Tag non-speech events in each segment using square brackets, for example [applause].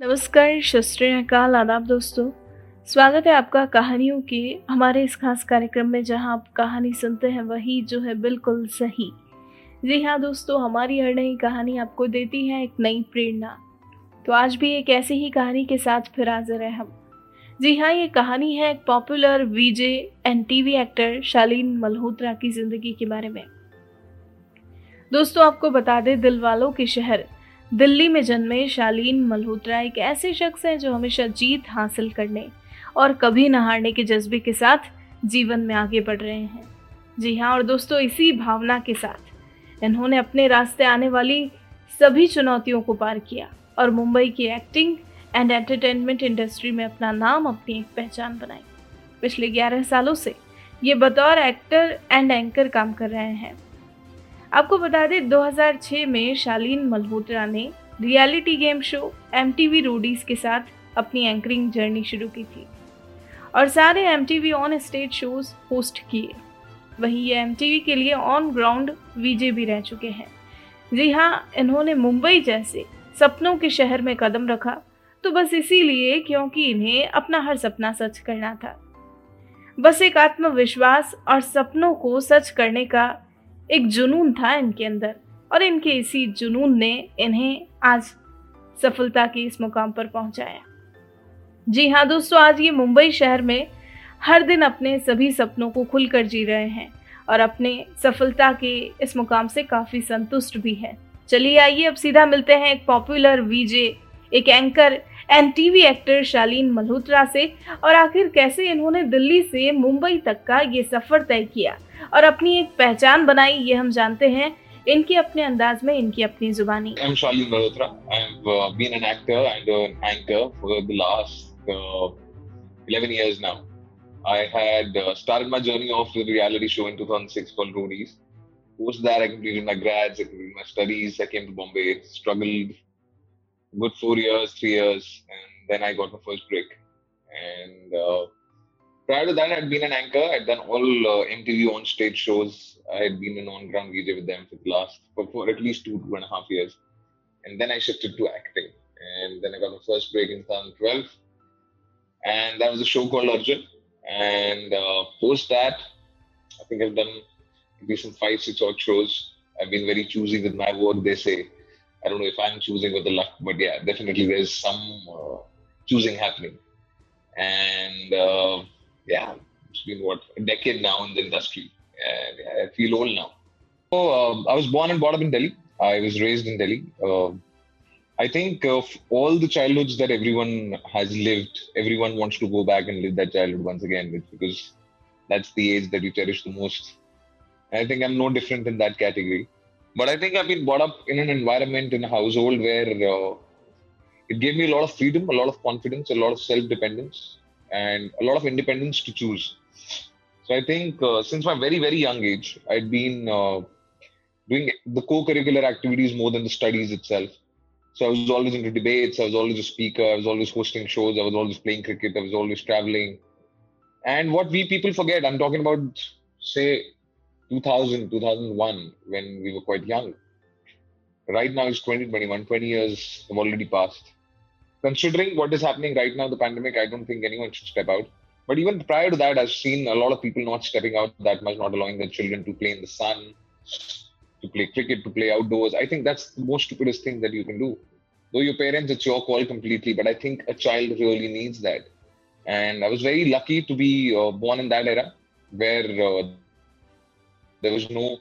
नमस्कार शस्त्रीकाल आदाब दोस्तों। स्वागत है आपका कहानियों के हमारे इस खास कार्यक्रम में जहाँ आप कहानी सुनते हैं, वही जो है बिल्कुल सही। जी हाँ दोस्तों, हमारी हर नई कहानी आपको देती है एक नई प्रेरणा। तो आज भी एक ऐसी ही कहानी के साथ फिर हाजिर है हम। जी हाँ ये कहानी है एक popular VJ and TV actor Shaleen Malhotra की ज़िंदगी के बारे में। दोस्तों, आपको बता दें दिल वालों के शहर। दिल्ली में जन्मे शालीन मल्होत्रा एक ऐसे शख्स हैं जो हमेशा जीत हासिल करने और कभी न हारने के जज्बे के साथ जीवन में आगे बढ़ रहे हैं। जी हाँ और दोस्तों, इसी भावना के साथ इन्होंने अपने रास्ते आने वाली सभी चुनौतियों को पार किया और मुंबई की एक्टिंग एंड एंटरटेनमेंट इंडस्ट्री में अपना नाम, अपनी एक पहचान बनाई। पिछले ग्यारह सालों से ये बतौर एक्टर एंड एंकर काम कर रहे हैं। आपको बता दें 2006 में शालीन मल्होत्रा ने reality game show M T Roadies के साथ अपनी एंकरिंग जर्नी शुरू की थी और सारे M T on stage shows host किए। वहीं ये एम के लिए ऑन ग्राउंड वीजे भी रह चुके हैं। जी हाँ इन्होंने मुंबई जैसे सपनों के शहर में कदम रखा तो बस इसीलिए क्योंकि इन्हें अपना हर सपना सच करना था। बस एक आत्मविश्वास और सपनों को सच करने का एक जुनून था इनके अंदर, और इनके इसी जुनून ने इन्हें आज सफलता के इस मुकाम पर पहुँचाया। जी हाँ दोस्तों, आज ये मुंबई शहर में हर दिन अपने सभी सपनों को खुलकर जी रहे हैं, और अपने सफलता के इस मुकाम से काफ़ी संतुष्ट भी है। चलिए आइए, अब सीधा मिलते हैं एक पॉपुलर वीजे, एक anchor and TV actor Shaleen Malhotra से और आखिर कैसे इन्होंने दिल्ली से मुंबई तक का ये सफ़र तय किया और अपनी एक पहचान बनाई ये हम जानते हैं इनके अपने अंदाज में इनकी अपनी जुबानी I'm Shalin Malhotra. I've uh, been an actor and an anchor for the last uh, 11 years now. I had uh, started my journey off with a reality show in 2006 called Roadies. Post that, I completed my grads, I completed my studies. I came to Bombay, struggled good four years, three years, and then I got my first break. And uh, prior to that, I'd been an anchor. I'd done all uh, MTV on stage shows. I had been an on ground VJ with them for the last for, for at least two two and a half years, and then I shifted to acting. And then I got my first break in 2012, and that was a show called Arjun. And uh, post that, I think I've done maybe some five, six odd shows. I've been very choosy with my work. They say I don't know if I'm choosing with the luck, but yeah, definitely there's some uh, choosing happening. And uh, yeah, it's been what a decade now in the industry, and I feel old now. So uh, I was born and brought up in Delhi. I was raised in Delhi. Uh, I think of all the childhoods that everyone has lived, everyone wants to go back and live that childhood once again because that's the age that you cherish the most. And I think I'm no different in that category. But I think I've been brought up in an environment, in a household where uh, it gave me a lot of freedom, a lot of confidence, a lot of self dependence, and a lot of independence to choose. So I think uh, since my very, very young age, I'd been uh, doing the co curricular activities more than the studies itself. So I was always into debates, I was always a speaker, I was always hosting shows, I was always playing cricket, I was always traveling. And what we people forget, I'm talking about, say, 2000, 2001, when we were quite young. Right now it's 2021, 20 years have already passed. Considering what is happening right now, the pandemic, I don't think anyone should step out. But even prior to that, I've seen a lot of people not stepping out that much, not allowing their children to play in the sun, to play cricket, to play outdoors. I think that's the most stupidest thing that you can do. Though your parents, it's your call completely, but I think a child really needs that. And I was very lucky to be uh, born in that era where uh, there was no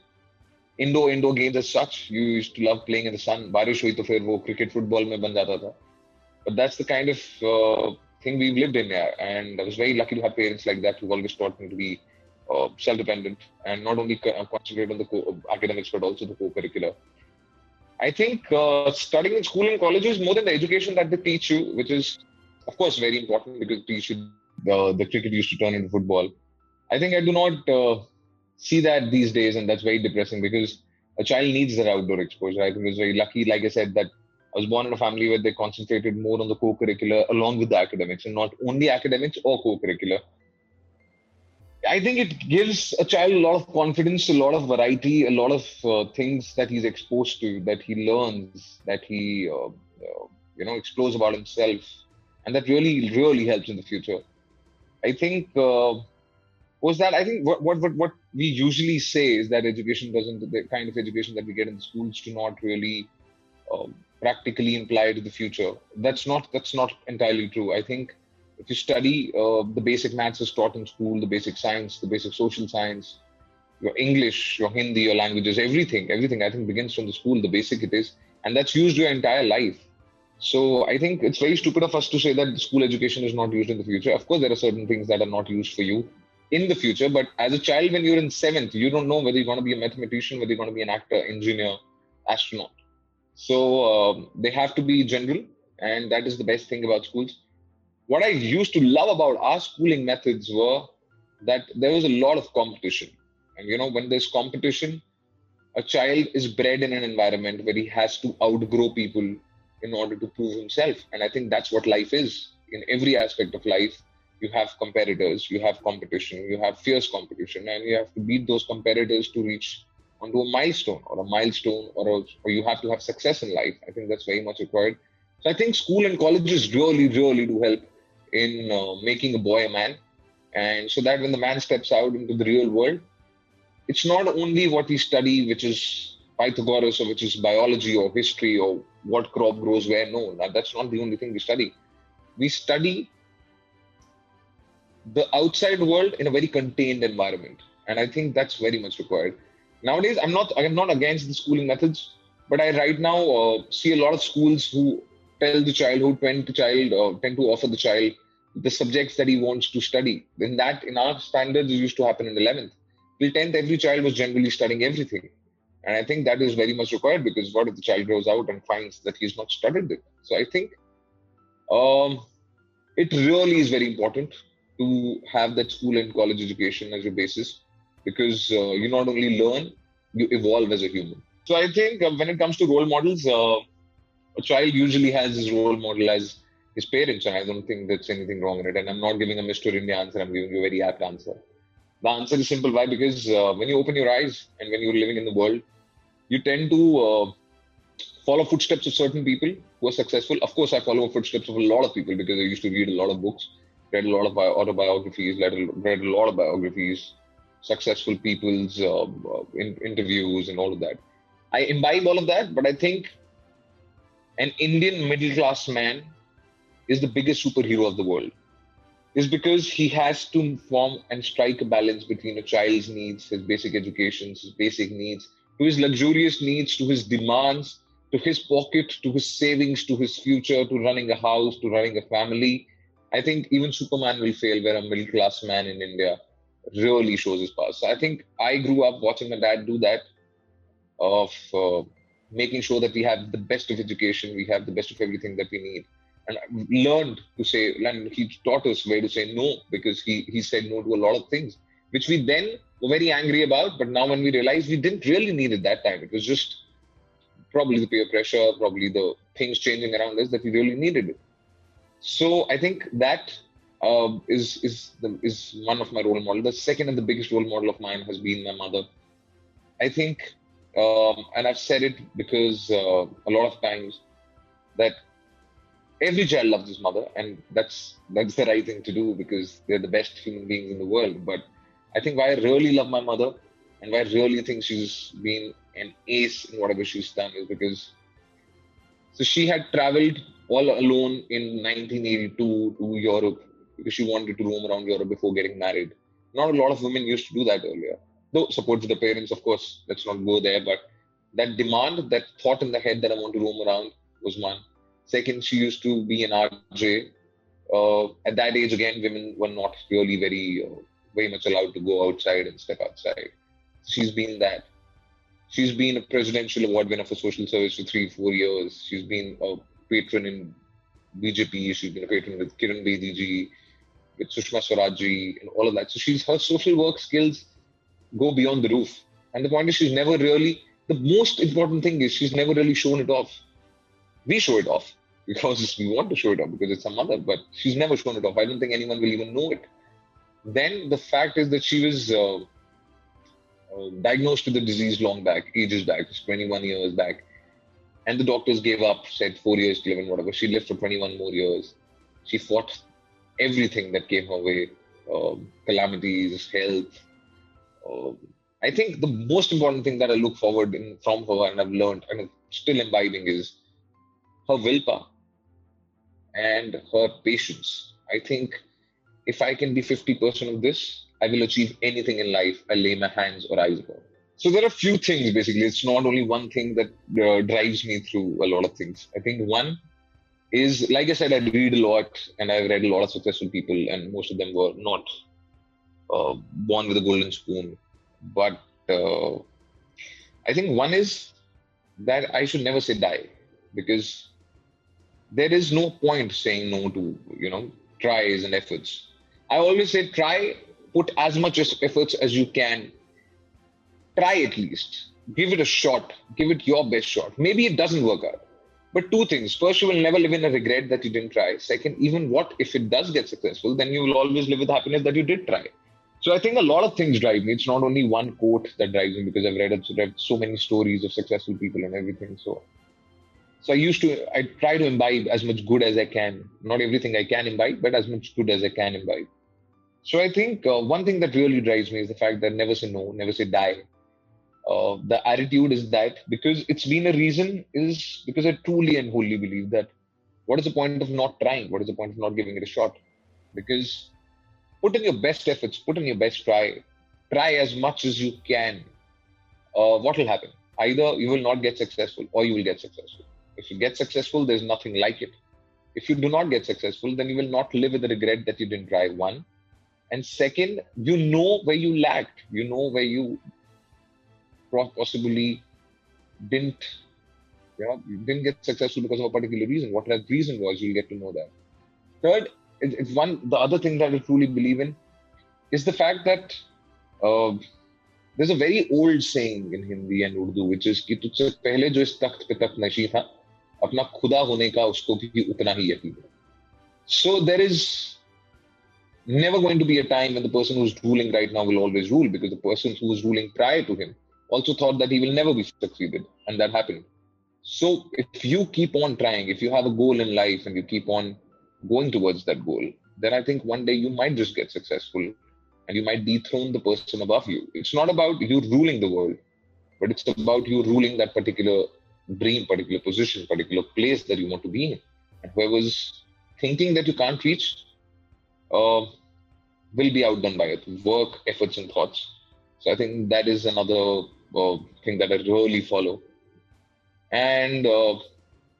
indoor indoor games as such. You used to love playing in the sun. बारिश हुई तो फिर वो cricket football में बन जाता था. But that's the kind of uh, thing we've lived in here. And I was very lucky to have parents like that who always taught me to be uh, self-dependent and not only co- concentrate on the co- academics but also the co-curricular. I think uh, studying in school and college is more than the education that they teach you, which is, of course, very important because they teach you the, the cricket used to turn into football. I think I do not uh, see that these days, and that's very depressing because a child needs that outdoor exposure. I think I was very lucky, like I said, that I was born in a family where they concentrated more on the co-curricular along with the academics, and not only academics or co-curricular. I think it gives a child a lot of confidence, a lot of variety, a lot of uh, things that he's exposed to, that he learns, that he uh, uh, you know, explores about himself, and that really, really helps in the future. I think uh, was that I think what, what what we usually say is that education doesn't the kind of education that we get in the schools do not really um, practically imply to the future. That's not that's not entirely true. I think if you study uh, the basic maths is taught in school, the basic science, the basic social science, your English, your Hindi, your languages, everything, everything I think begins from the school, the basic it is, and that's used your entire life. So I think it's very stupid of us to say that school education is not used in the future. Of course, there are certain things that are not used for you in the future, but as a child, when you're in seventh, you don't know whether you're going to be a mathematician, whether you're going to be an actor, engineer, astronaut. So um, they have to be general, and that is the best thing about schools. What I used to love about our schooling methods were that there was a lot of competition. And you know, when there's competition, a child is bred in an environment where he has to outgrow people in order to prove himself. And I think that's what life is. In every aspect of life, you have competitors, you have competition, you have fierce competition, and you have to beat those competitors to reach onto a milestone or a milestone or, a, or you have to have success in life. I think that's very much required. So I think school and colleges really, really do help in uh, making a boy a man. And so that when the man steps out into the real world, it's not only what we study, which is Pythagoras or which is biology or history or what crop grows where. No, that's not the only thing we study. We study the outside world in a very contained environment. And I think that's very much required. Nowadays, I'm not I'm not against the schooling methods, but I right now uh, see a lot of schools who tell the child, who tend to child, uh, tend to offer the child the subjects that he wants to study. Then that in our standards used to happen in 11th. Till 10th, every child was generally studying everything. And I think that is very much required because what if the child grows out and finds that he's not studied it? So I think um, it really is very important to have that school and college education as your basis because uh, you not only learn, you evolve as a human. So I think uh, when it comes to role models, uh, a child usually has his role model as his parents, and I don't think that's anything wrong in it. And I'm not giving a Mr. India answer, I'm giving you a very apt answer. The answer is simple. Why? Because uh, when you open your eyes and when you're living in the world, you tend to uh, follow footsteps of certain people who are successful. Of course, I follow footsteps of a lot of people because I used to read a lot of books, read a lot of autobiographies, read a, read a lot of biographies, successful people's uh, uh, in, interviews, and all of that. I imbibe all of that, but I think an Indian middle class man is the biggest superhero of the world. Is because he has to form and strike a balance between a child's needs, his basic education, his basic needs, to his luxurious needs, to his demands, to his pocket, to his savings, to his future, to running a house, to running a family. I think even Superman will fail where a middle class man in India really shows his power. So I think I grew up watching my dad do that of uh, making sure that we have the best of education, we have the best of everything that we need. And I learned to say, and he taught us where to say no because he, he said no to a lot of things, which we then were very angry about. But now when we realized we didn't really need it that time, it was just probably the peer pressure, probably the things changing around us that we really needed it. So I think that uh, is is the, is one of my role models. The second and the biggest role model of mine has been my mother. I think, um, and I've said it because uh, a lot of times that every child loves his mother, and that's that's the right thing to do because they're the best human beings in the world. But I think why I really love my mother and why I really think she's been an ace in whatever she's done is because so she had traveled all alone in 1982 to Europe because she wanted to roam around Europe before getting married. Not a lot of women used to do that earlier. Though support the parents, of course, let's not go there. But that demand, that thought in the head that I want to roam around was one. Second, she used to be an RJ. Uh, at that age, again, women were not really very, uh, very much allowed to go outside and step outside. She's been that. She's been a presidential award winner for social service for three, four years. She's been a patron in BJP. She's been a patron with Kiran Bedi with Sushma Swaraji, and all of that. So she's her social work skills go beyond the roof. And the point is, she's never really. The most important thing is she's never really shown it off. We show it off because [laughs] we want to show it off because it's her mother, but she's never shown it off. I don't think anyone will even know it. Then the fact is that she was uh, uh, diagnosed with the disease long back, ages back, 21 years back And the doctors gave up, said four years to live and whatever. She lived for 21 more years. She fought everything that came her way um, calamities, health. Um, I think the most important thing that I look forward in from her and I've learned and still imbibing is her willpower and her patience. I think if I can be 50% of this, I will achieve anything in life I lay my hands or eyes upon. So there are a few things basically. It's not only one thing that uh, drives me through a lot of things. I think one is, like I said, I read a lot and I've read a lot of successful people, and most of them were not uh, born with a golden spoon. But uh, I think one is that I should never say die because there is no point saying no to you know tries and efforts. I always say try, put as much efforts as you can. Try at least. Give it a shot. Give it your best shot. Maybe it doesn't work out. But two things. First, you will never live in a regret that you didn't try. Second, even what if it does get successful, then you will always live with happiness that you did try. So I think a lot of things drive me. It's not only one quote that drives me because I've read, read so many stories of successful people and everything. So so I used to, I try to imbibe as much good as I can. Not everything I can imbibe, but as much good as I can imbibe. So I think uh, one thing that really drives me is the fact that never say no, never say die. Uh, the attitude is that because it's been a reason is because I truly and wholly believe that what is the point of not trying? What is the point of not giving it a shot? Because put in your best efforts, put in your best try, try as much as you can. Uh, what will happen? Either you will not get successful or you will get successful. If you get successful, there's nothing like it. If you do not get successful, then you will not live with the regret that you didn't try. One. And second, you know where you lacked. You know where you possibly didn't, you know, didn't get successful because of a particular reason. What that reason was, you'll get to know that. Third, it's one. The other thing that I truly believe in is the fact that uh, there's a very old saying in Hindi and Urdu, which is कि तुझसे पहले जो इस तख्त पे तख्त नशी था अपना खुदा होने का उसको भी उतना ही यकीन है so there is never going to be a time when the person who's ruling right now will always rule because the person who was ruling prior to him also thought that he will never be succeeded and that happened so if you keep on trying if you have a goal in life and you keep on going towards that goal then i think one day you might just get successful and you might dethrone the person above you it's not about you ruling the world but it's about you ruling that particular dream, particular position, particular place that you want to be in. And whoever's thinking that you can't reach uh, will be outdone by it. Work, efforts, and thoughts. So I think that is another uh, thing that I really follow. And uh,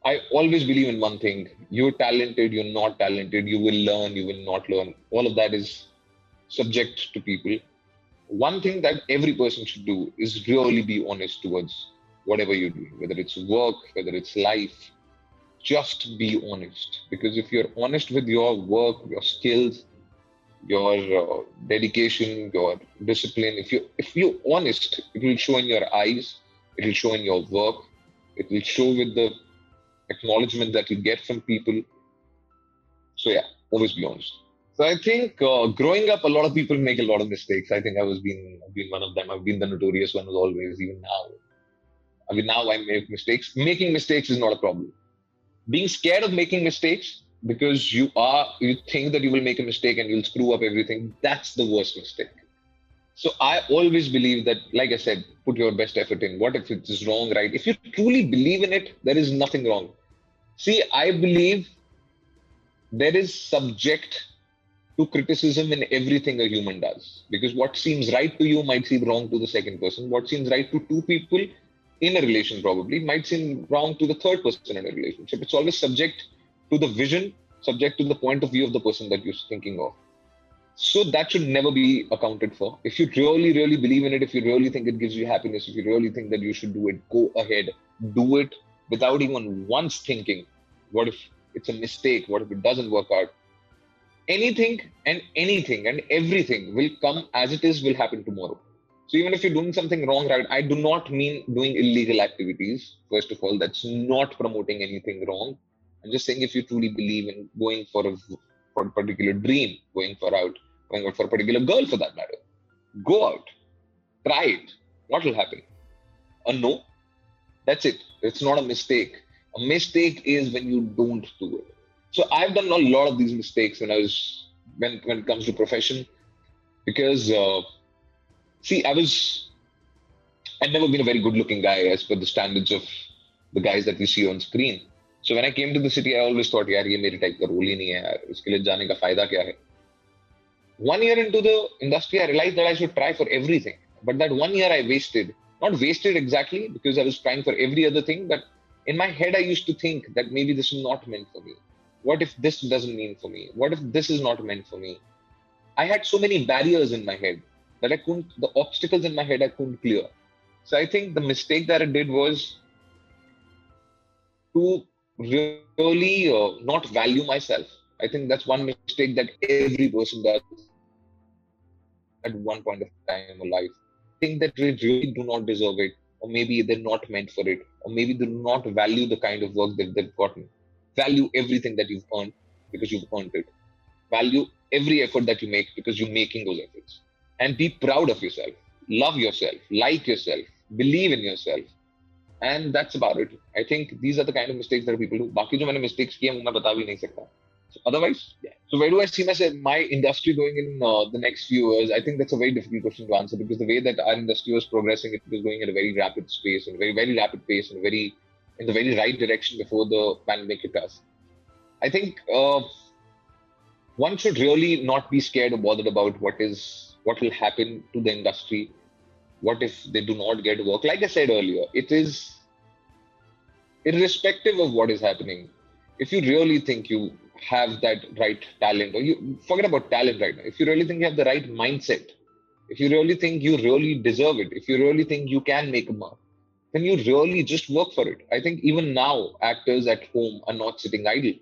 I always believe in one thing: you're talented, you're not talented, you will learn, you will not learn. All of that is subject to people. One thing that every person should do is really be honest towards whatever you do, whether it's work, whether it's life, just be honest. Because if you're honest with your work, your skills, your uh, dedication, your discipline, if you if you're honest, it will show in your eyes, it will show in your work, it will show with the acknowledgement that you get from people. So yeah, always be honest. So I think uh, growing up, a lot of people make a lot of mistakes. I think I was being been one of them. I've been the notorious one always, even now. I mean, now I make mistakes. Making mistakes is not a problem. Being scared of making mistakes because you are you think that you will make a mistake and you'll screw up everything. That's the worst mistake. So I always believe that, like I said, put your best effort in. What if it is wrong, right? If you truly believe in it, there is nothing wrong. See, I believe there is subject to criticism in everything a human does. Because what seems right to you might seem wrong to the second person. What seems right to two people in a relation probably might seem wrong to the third person in a relationship. It's always subject to the vision, subject to the point of view of the person that you're thinking of. So that should never be accounted for. If you really, really believe in it, if you really think it gives you happiness, if you really think that you should do it, go ahead, do it without even once thinking, what if it's a mistake? What if it doesn't work out? Anything and anything and everything will come as it is, will happen tomorrow so even if you're doing something wrong, right, I do not mean doing illegal activities. First of all, that's not promoting anything wrong. I'm just saying if you truly believe in going for a, for a particular dream, going for out, going out for a particular girl for that matter, go out, try it. What will happen? A no. That's it. It's not a mistake. A mistake is when you don't do it. So I've done a lot of these mistakes when I was when when it comes to profession, because uh, see, I was I'd never been a very good-looking guy as per the standards of the guys that we see on screen. So when I came to the city, I always thought, यार ये मेरे type का role ही नहीं है यार इसके लिए जाने का फायदा क्या है one year into the industry, I realized that I should try for everything. But that one year I wasted, not wasted exactly because I was trying for every other thing, but in my head, I used to think that maybe this is not meant for me. What if this doesn't mean for me? What if this is not meant for me? I had so many barriers in my head that I couldn't, the obstacles in my head I couldn't clear. So I think the mistake that I did was to really uh, not value myself I think that's one mistake that every person does at one point of time in life. Think that they really do not deserve it, or maybe they're not meant for it, or maybe they do not value the kind of work that they've gotten. Value everything that you've earned because you've earned it. Value every effort that you make because you're making those efforts And be proud of yourself. Love yourself. Like yourself. Believe in yourself. And that's about it. I think these are the kind of mistakes that people do. बाकी जो मैंने mistakes किए मैं बता भी नहीं सकता otherwise, yeah. So where do I see myself, my industry going in uh, the next few years? I think that's a very difficult question to answer because the way that our industry was progressing, it was going at a very rapid pace and very very rapid pace and very in the very right direction before the pandemic hit us. I think uh, one should really not be scared or bothered about what is what will happen to the industry. What if they do not get work? Like I said earlier, it is irrespective of what is happening. If you really think you have that right talent or you forget about talent right now if you really think you have the right mindset if you really think you really deserve it if you really think you can make a mark then you really just work for it i think even now actors at home are not sitting idle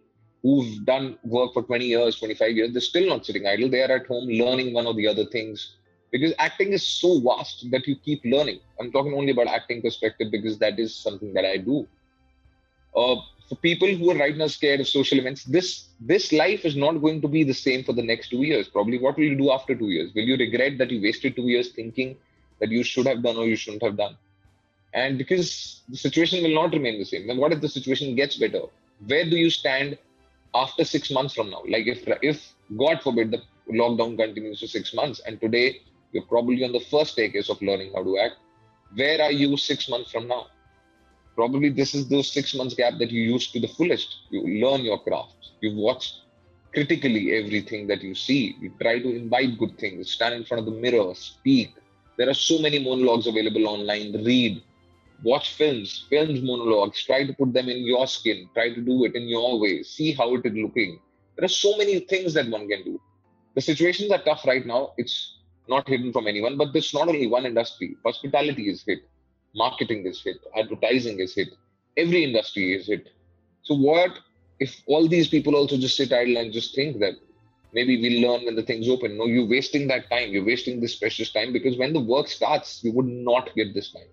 who've done work for 20 years 25 years they're still not sitting idle they are at home learning one or the other things because acting is so vast that you keep learning i'm talking only about acting perspective because that is something that i do uh, for people who are right now scared of social events, this this life is not going to be the same for the next two years. Probably, what will you do after two years? Will you regret that you wasted two years thinking that you should have done or you shouldn't have done? And because the situation will not remain the same, then what if the situation gets better? Where do you stand after six months from now? Like if if God forbid the lockdown continues for six months, and today you're probably on the first staircase of learning how to act. Where are you six months from now? probably this is those six months gap that you use to the fullest. You learn your craft. You watch critically everything that you see. You try to invite good things. Stand in front of the mirror, speak. There are so many monologues available online. Read, watch films, films monologues. Try to put them in your skin. Try to do it in your way. See how it is looking. There are so many things that one can do. The situations are tough right now. It's not hidden from anyone, but there's not only one industry. Hospitality is hit marketing is hit, advertising is hit, every industry is hit. So what if all these people also just sit idle and just think that maybe we'll learn when the things open? No, you're wasting that time. You're wasting this precious time because when the work starts, you would not get this time.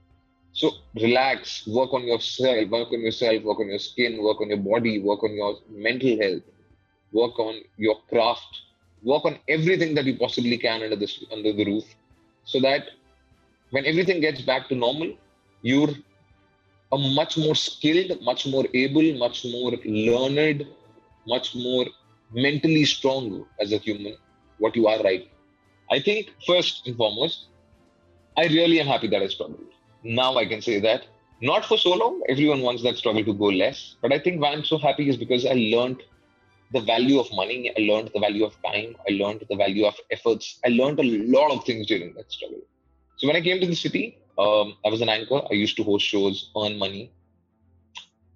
So relax, work on yourself, work on yourself, work on your skin, work on your body, work on your mental health, work on your craft, work on everything that you possibly can under this under the roof, so that when everything gets back to normal, you're a much more skilled, much more able, much more learned, much more mentally strong as a human, what you are right. I think first and foremost, I really am happy that I struggled. Now I can say that. Not for so long, everyone wants that struggle to go less. But I think why I'm so happy is because I learned the value of money, I learned the value of time, I learned the value of efforts, I learned a lot of things during that struggle. So when I came to the city, um, I was an anchor. I used to host shows, earn money.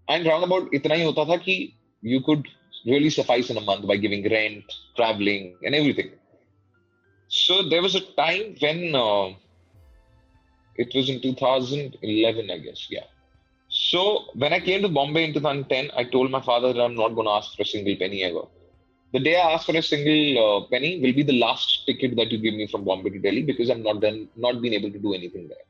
And roundabout itna hi hota tha ki you could really suffice in a month by giving rent, traveling, and everything. So there was a time when uh, it was in 2011, I guess. Yeah. So when I came to Bombay in 2010, I told my father that I'm not going to ask for a single penny ever. The day I ask for a single uh, penny will be the last ticket that you give me from Bombay to Delhi because I'm not done, not been able to do anything there.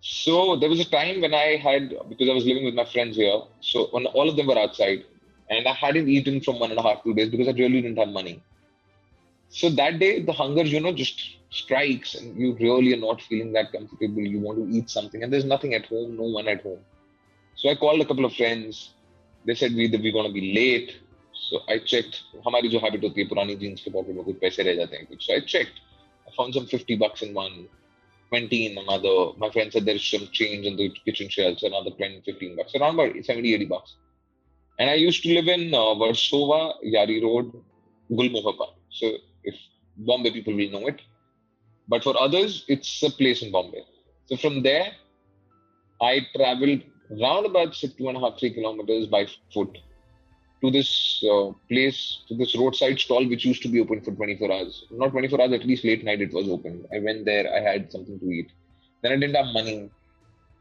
So there was a time when I had, because I was living with my friends here, so when all of them were outside, and I hadn't eaten from one and a half, two days because I really didn't have money. So that day, the hunger, you know, just strikes, and you really are not feeling that comfortable. You want to eat something, and there's nothing at home, no one at home. So I called a couple of friends. They said we we're gonna be late. So I checked. हमारी जो habit होती है पुरानी jeans के pocket में कुछ पैसे रह जाते हैं कुछ. So I checked. I found some 50 bucks in one, 20 in another. My friend said there's some change in the kitchen shelves, another 10, 15 bucks, around about 70, 80 bucks. And I used to live in uh, Versova, Yari Road, Gulmohapa. So if Bombay people will know it. But for others, it's a place in Bombay. So from there, I traveled round about six, two and a half, three kilometers by foot to this uh, place, to this roadside stall, which used to be open for 24 hours. Not 24 hours, at least late night it was open. I went there, I had something to eat. Then I didn't have money.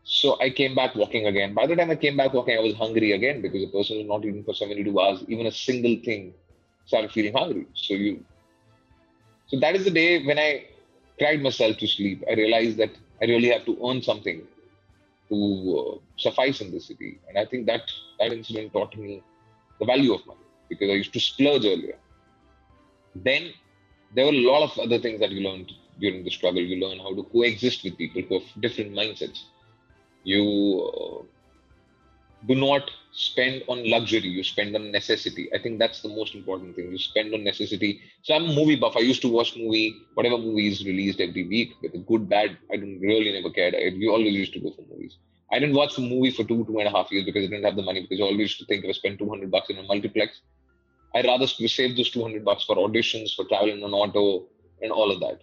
So I came back walking again. By the time I came back walking, I was hungry again because a person who's not eating for 72 hours, even a single thing, started feeling hungry. So you so that is the day when I cried myself to sleep. I realized that I really have to earn something to uh, suffice in the city. And I think that that incident taught me the value of money because I used to splurge earlier. Then there were a lot of other things that you learned during the struggle. You learn how to coexist with people who have different mindsets. You uh, do not spend on luxury. You spend on necessity. I think that's the most important thing. You spend on necessity. So i'm a movie buff. I used to watch movie whatever movie is released every week with good bad i didn't really never cared. I, we always used to go for movies. I didn't watch a movie for two two and a half years because i didn't have the money because i always used to think if i spend 200 bucks in a multiplex. I'd rather save those 200 bucks for auditions for traveling on auto and all of that.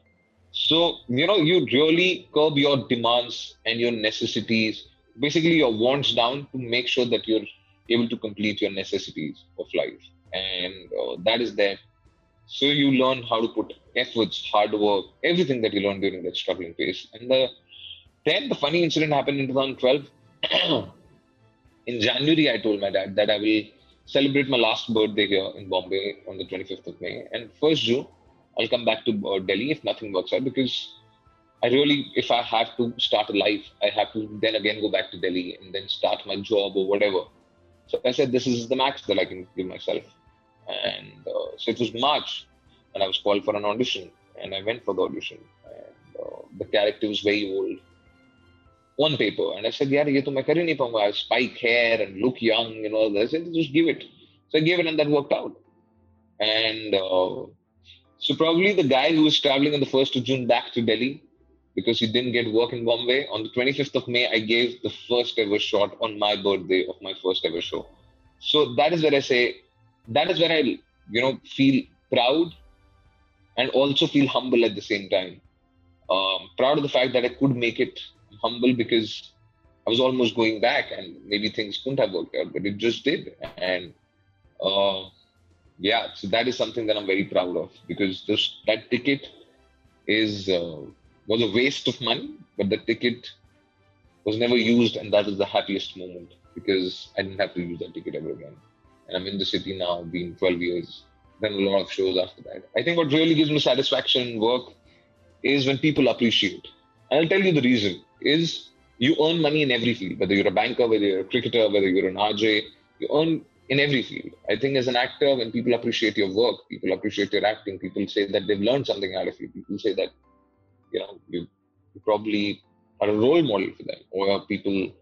So you know you really curb your demands and your necessities basically your wants down to make sure that you're able to complete your necessities of life. And uh, that is there. So you learn how to put efforts hard work everything that you learn during that struggling phase. And the, then the funny incident happened in 2012 [clears throat] in january i told my dad that i will celebrate my last birthday here in bombay on the 25th of may. And first june i'll come back to uh, delhi if nothing works out because I really, if I have to start a life, I have to then again go back to Delhi and then start my job or whatever. So I said, this is the max that I can give myself. And uh, so it was March, and I was called for an audition, and I went for the audition. And uh, the character was very old on paper. And I said, yeah, ye to main kar nahi paunga. I have spike hair and look young and all that. I said, just give it. So I gave it, and that worked out. And uh, so probably the guy who was traveling on the 1st of June back to Delhi, because he didn't get work in Bombay. On the 25th of May, I gave the first ever shot on my birthday of my first ever show. So that is where I say, that is where I, you know, feel proud and also feel humble at the same time. Um, proud of the fact that I could make it humble because I was almost going back and maybe things couldn't have worked out, but it just did. And uh, yeah, so that is something that I'm very proud of because this that ticket is uh, was a waste of money, but the ticket was never used, and that is the happiest moment because I didn't have to use that ticket ever again. And I'm in the city now, been 12 years, done a lot of shows after that. I think what really gives me satisfaction in work is when people appreciate. And I'll tell you the reason is you earn money in every field, whether you're a banker, whether you're a cricketer, whether you're an RJ, you earn in every field. I think as an actor, when people appreciate your work, people appreciate your acting, people say that they've learned something out of you, people say that you know you, probably are a role model for them or people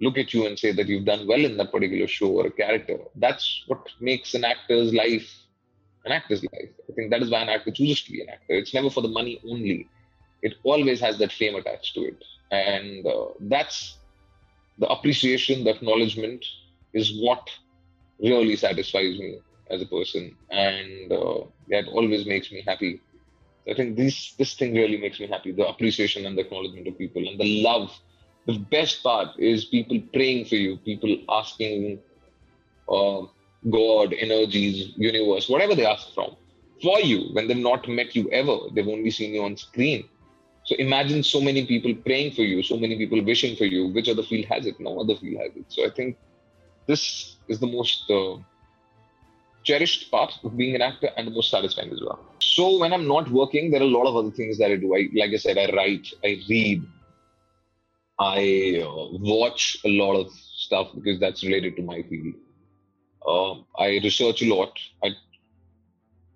look at you and say that you've done well in that particular show or a character. That's what makes an actor's life an actor's life. I think that is why an actor chooses to be an actor. It's never for the money only. It always has that fame attached to it. And uh, that's the appreciation the acknowledgement is what really satisfies me as a person. And uh, that always makes me happy I think this this thing really makes me happy. The appreciation and the acknowledgement of people and the love. The best part is people praying for you, people asking uh, God, energies, universe, whatever they ask from, for you when they've not met you ever. They've only seen you on screen. So imagine so many people praying for you, so many people wishing for you. Which other field has it? No other field has it. So I think this is the most uh, cherished part of being an actor and the most satisfying as well. So when I'm not working, there are a lot of other things that I do. I, like I said, I write, I read, I uh, watch a lot of stuff because that's related to my field. Uh, I research a lot. I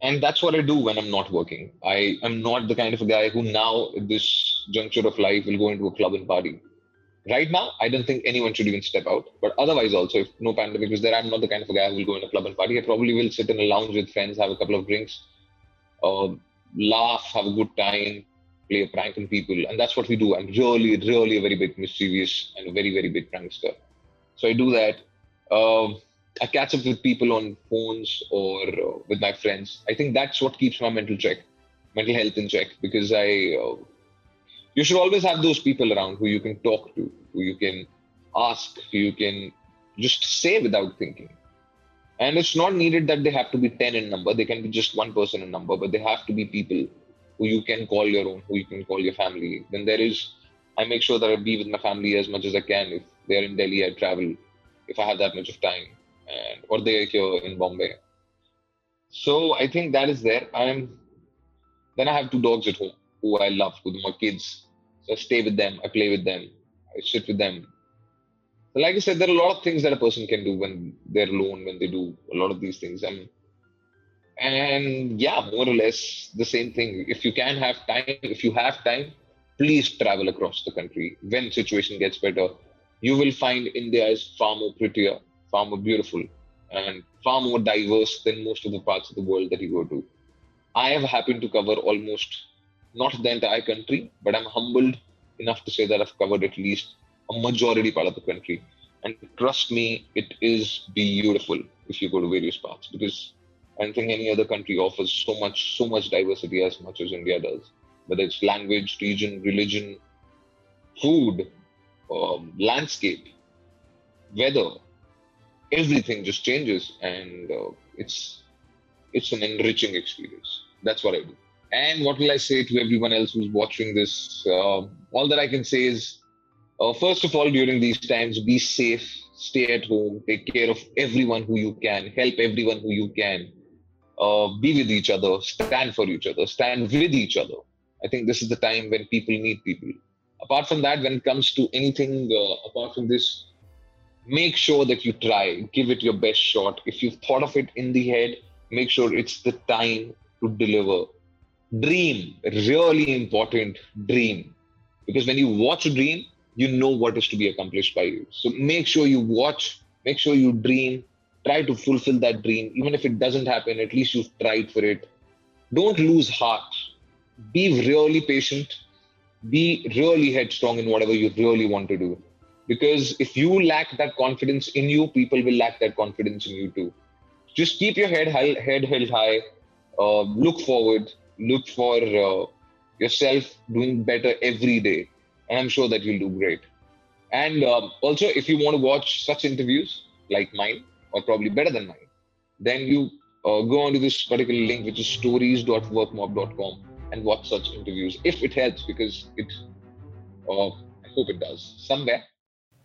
and that's what I do when I'm not working. I am not the kind of a guy who now, at this juncture of life, will go into a club and party. Right now, I don't think anyone should even step out. But otherwise, also, if no pandemic is there, I'm not the kind of a guy who will go in a club and party. I probably will sit in a lounge with friends, have a couple of drinks, uh, laugh, have a good time, play a prank on people. And that's what we do. I'm really, really a very big mischievous and a very, very big prankster. So I do that. Uh, I catch up with people on phones or uh, with my friends. I think that's what keeps my mental check, mental health in check. Because I, uh, you should always have those people around who you can talk to, who you can ask, who you can just say without thinking. And it's not needed that they have to be 10 in number. They can be just one person in number, but they have to be people who you can call your own, who you can call your family. Then there is, I make sure that I be with my family as much as I can. If they're in Delhi, I travel if I have that much of time and or they're here in Bombay. So I think that is there. I'm then I have two dogs at home who I love, who are my kids. So I stay with them, I play with them, I sit with them. So like I said, there are a lot of things that a person can do when they're alone, when they do a lot of these things. And and yeah, more or less the same thing. If you can have time, if you have time, please travel across the country. When situation gets better, you will find India is far more prettier, far more beautiful and far more diverse than most of the parts of the world that you go to. I have happened to cover almost not the entire country, but I'm humbled enough to say that I've covered at least a majority part of the country. And trust me, it is beautiful if you go to various parts because I don't think any other country offers so much, so much diversity as much as India does. Whether it's language, region, religion, food, um, landscape, weather, everything just changes and uh, it's it's an enriching experience that's what i do and what will i say to everyone else who's watching this? Uh, all that i can say is uh, first of all during these times be safe stay at home take care of everyone who you can help everyone who you can. Uh, be with each other stand for each other stand with each other. I think this is the time when people need people. Apart from that when it comes to anything uh, apart from this make sure that you try, give it your best shot. If you've thought of it in the head, make sure it's the time to deliver. Dream, really important dream. Because when you watch a dream, you know what is to be accomplished by you. So make sure you watch, make sure you dream, try to fulfill that dream. Even if it doesn't happen, at least you've tried for it. Don't lose heart. Be really patient. Be really headstrong in whatever you really want to do because if you lack that confidence in you people will lack that confidence in you too just keep your head high, head held high uh, look forward look for uh, yourself doing better every day. And i'm sure that you'll do great. And uh, also if you want to watch such interviews like mine or probably better than mine then you uh, go onto this particular link which is stories.workmob.com and watch such interviews if it helps because it uh, i hope it does. Somewhere